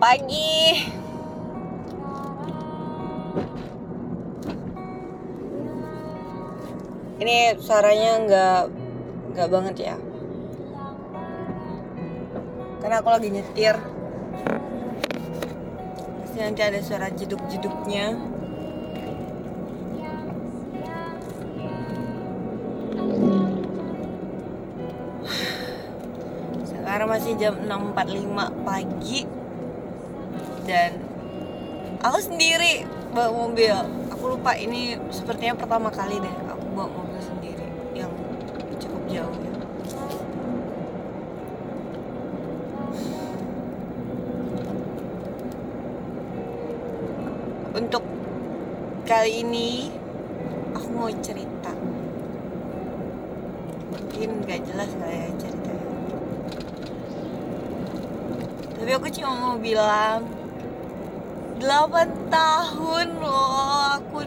pagi. Ini suaranya nggak nggak banget ya. Karena aku lagi nyetir. Pasti nanti ada suara jeduk-jeduknya. Sekarang masih jam 6.45 pagi dan aku sendiri bawa mobil. Aku lupa ini sepertinya pertama kali deh aku bawa mobil sendiri yang cukup jauh ya. Untuk kali ini aku mau cerita. Mungkin gak jelas kali ya ceritanya. Tapi aku cuma mau bilang 8 tahun loh aku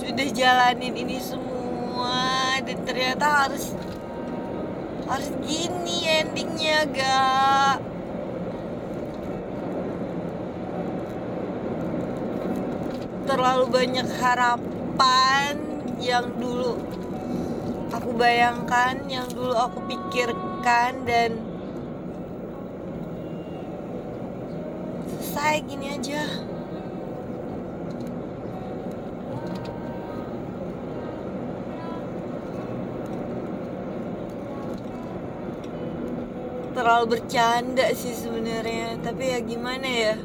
sudah jalanin ini semua. Dan ternyata harus harus gini endingnya gak. Terlalu banyak harapan yang dulu aku bayangkan yang dulu aku pikirkan dan selesai gini aja. Terlalu bercanda sih sebenarnya tapi ya gimana ya?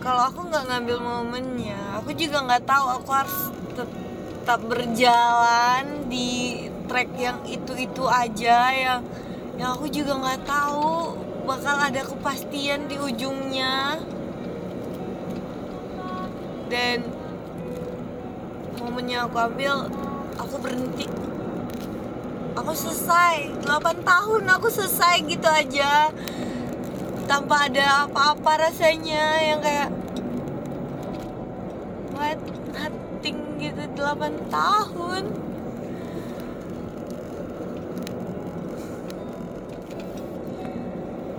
Kalau aku nggak ngambil momennya aku juga nggak tahu aku harus tetap berjalan di track yang itu itu aja yang yang aku juga nggak tahu bakal ada kepastian di ujungnya. Dan momennya aku ambil aku berhenti. Aku selesai. 8 tahun aku selesai gitu aja. Tanpa ada apa-apa rasanya. Yang kayak what? Nothing gitu. 8 tahun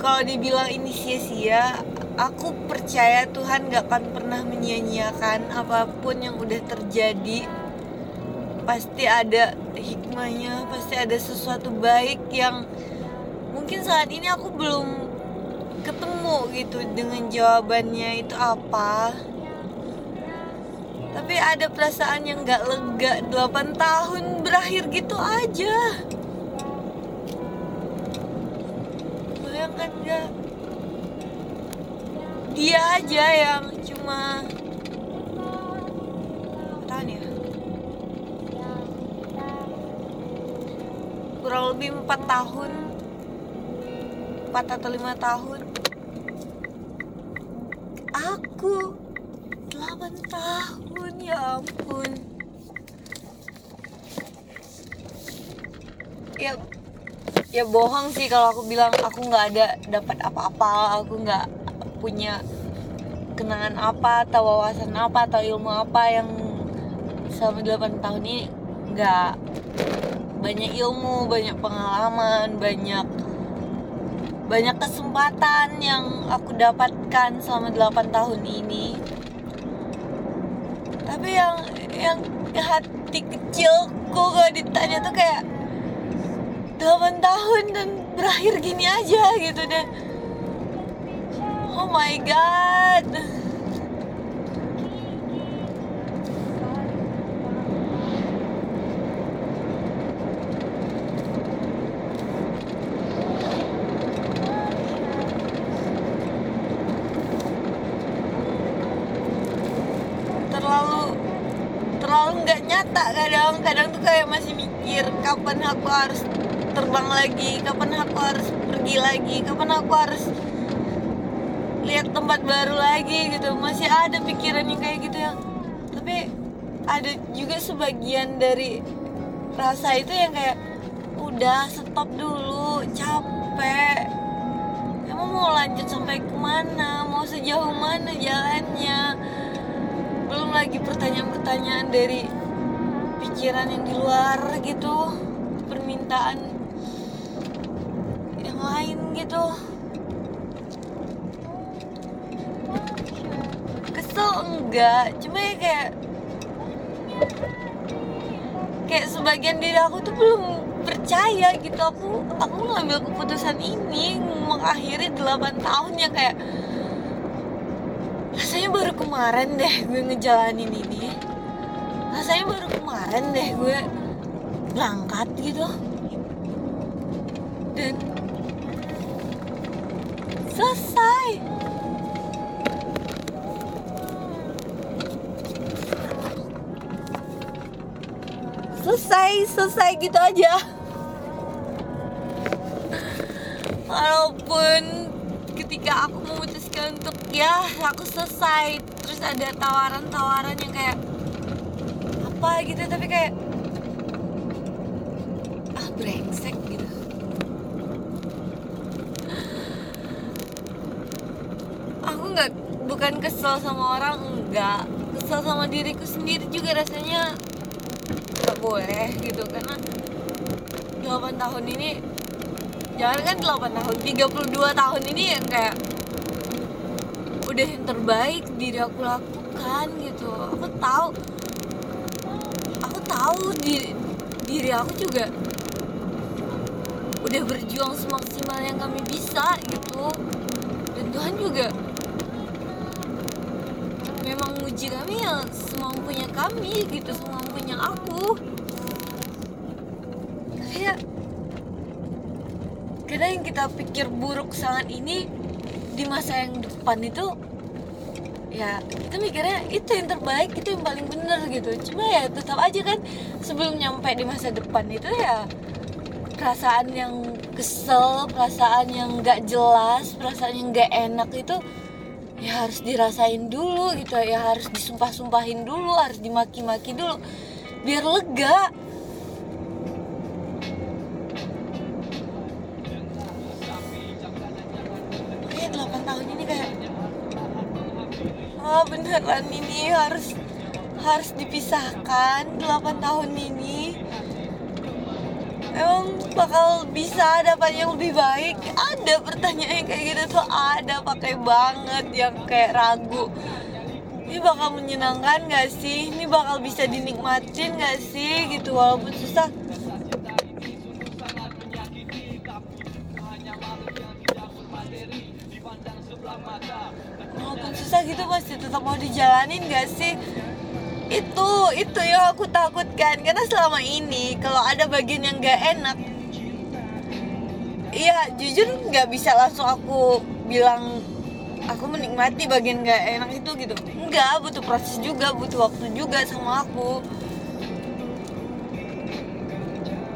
kalau dibilang ini sia-sia aku percaya Tuhan gak akan pernah menyia-nyiakan apa pun yang udah terjadi. Pasti ada hikmahnya pasti ada sesuatu baik yang mungkin saat ini aku belum ketemu gitu dengan jawabannya itu apa. Tapi ada perasaan yang gak lega 8 tahun berakhir gitu aja bayangkan gak dia aja yang cuma tahan ya? Kurang lebih 4 tahun. 4 atau 5 tahun. Aku 8 tahun ya ampun. Ya ya bohong sih kalau aku bilang aku nggak ada dapat apa-apa aku nggak punya kenangan apa atau wawasan apa atau ilmu apa yang selama 8 tahun ini nggak banyak ilmu banyak pengalaman banyak banyak kesempatan yang aku dapatkan selama 8 tahun ini. Tapi yang yang hati kecilku kalau ditanya tuh kayak 8 tahun dan berakhir gini aja gitu deh. Oh my god. Terlalu terlalu nggak nyata. Kadang kadang tuh kayak masih mikir kapan aku harus terbang lagi kapan aku harus pergi lagi kapan aku harus lihat tempat baru lagi gitu. Masih ada pikiran yang kayak gitu ya tapi ada juga sebagian dari rasa itu yang kayak udah stop dulu capek. Emang mau lanjut sampai ke mana? Mau sejauh mana jalannya? Belum lagi pertanyaan-pertanyaan dari pikiran yang di luar gitu permintaan lain gitu. Kesel enggak. Cuma ya kayak kayak sebagian diri aku tuh belum percaya gitu. Aku aku ngambil keputusan ini mengakhiri 8 tahun yang kayak rasanya baru kemarin deh gue ngejalanin ini. Rasanya baru kemarin deh gue berangkat gitu. Dan selesai. Selesai selesai gitu aja. Walaupun ketika aku memutuskan untuk ya aku selesai terus ada tawaran-tawaran yang kayak apa? gitu tapi kayak ah brengsek gitu aku nggak bukan kesel sama orang enggak. Kesel sama diriku sendiri juga rasanya nggak boleh gitu karena 8 tahun ini jangan kan 8 tahun 32 tahun ini yang kayak udah yang terbaik diri aku lakukan gitu. Aku tahu aku tahu diri diri aku juga udah berjuang semaksimal yang kami bisa gitu. Dan Tuhan juga memang uji kami yang semampunya kami gitu semampunya aku. Kayak kadang yang kita pikir buruk saat ini di masa yang depan itu ya kita mikirnya itu yang terbaik itu yang paling bener gitu. Cuma ya tetap aja kan sebelum nyampe di masa depan itu ya perasaan yang kesel perasaan yang nggak jelas perasaan yang nggak enak itu ya harus dirasain dulu gitu ya harus disumpah-sumpahin dulu harus dimaki-maki dulu biar lega. Kayak 8 tahun ini kayak oh beneran ini harus harus dipisahkan 8 tahun ini. Emang bakal bisa dapat yang lebih baik ada pertanyaan kayak gitu tuh ada pakai banget yang kayak ragu. Ini bakal menyenangkan gak sih? Ini bakal bisa dinikmatin gak sih? Gitu walaupun susah. Walaupun susah gitu pasti tetap mau dijalanin gak sih? Itu itu yang aku takutkan. Karena selama ini kalau ada bagian yang gak enak iya jujur nggak bisa langsung aku bilang aku menikmati bagian gak enak itu gitu. Enggak butuh proses juga butuh waktu juga sama aku.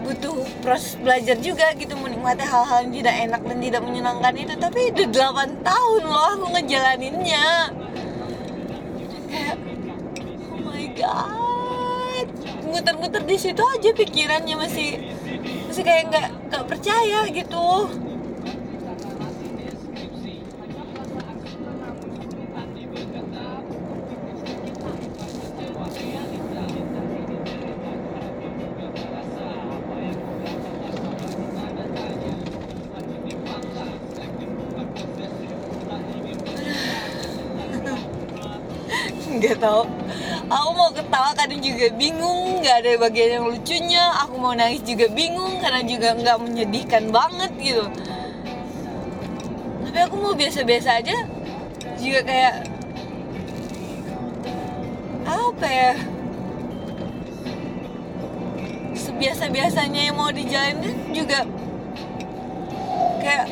Butuh proses belajar juga gitu menikmati hal-hal yang tidak enak dan tidak menyenangkan itu. Tapi udah 8 tahun loh aku ngejalaninnya. Kayak oh my god. Muter-muter di situ aja pikirannya masih masih kayak nggak nggak percaya gitu. Nggak tahu aku mau ketawa kadang juga bingung nggak ada bagian yang lucunya. Aku mau nangis juga bingung karena juga nggak menyedihkan banget gitu. Tapi aku mau biasa-biasa aja juga kayak apa ya? Sebiasa-biasanya yang mau dijalanin juga kayak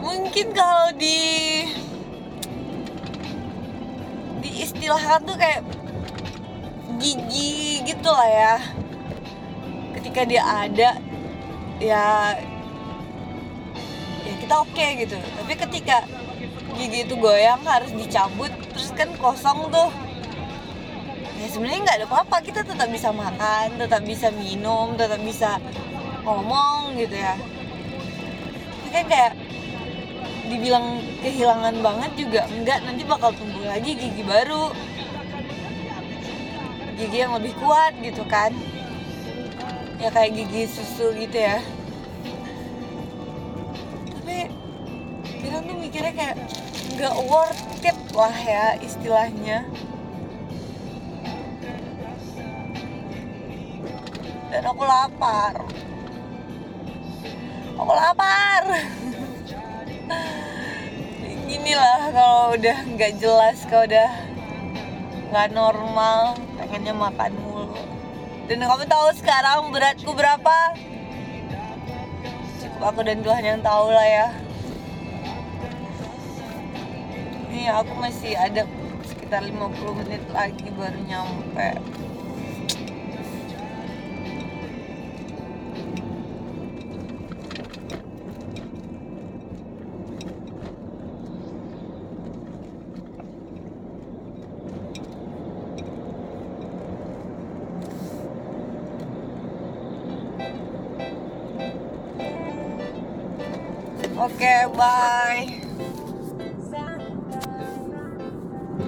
mungkin kalau di diistilahkan tuh kayak gigi gitu lah ya. Ketika dia ada ya ya kita oke gitu. Tapi ketika gigi itu goyang harus dicabut terus kan kosong tuh. Ya sebenarnya nggak ada apa-apa kita tetap bisa makan tetap bisa minum tetap bisa ngomong gitu ya. Kan kayak dibilang kehilangan banget juga enggak. Nanti bakal tumbuh lagi gigi baru. Gigi yang lebih kuat gitu kan. Ya kayak gigi susu gitu ya. Tapi kita tuh mikirnya kayak nggak worth it lah ya istilahnya. Dan aku lapar. Aku lapar gini lah kalau udah nggak jelas kalau udah nggak normal pengennya makan mulu. Dan kamu tahu sekarang beratku berapa? Cukup aku dan Tuhan yang tahu lah ya. Ini aku masih ada sekitar 50 menit lagi baru nyampe Oke, bye.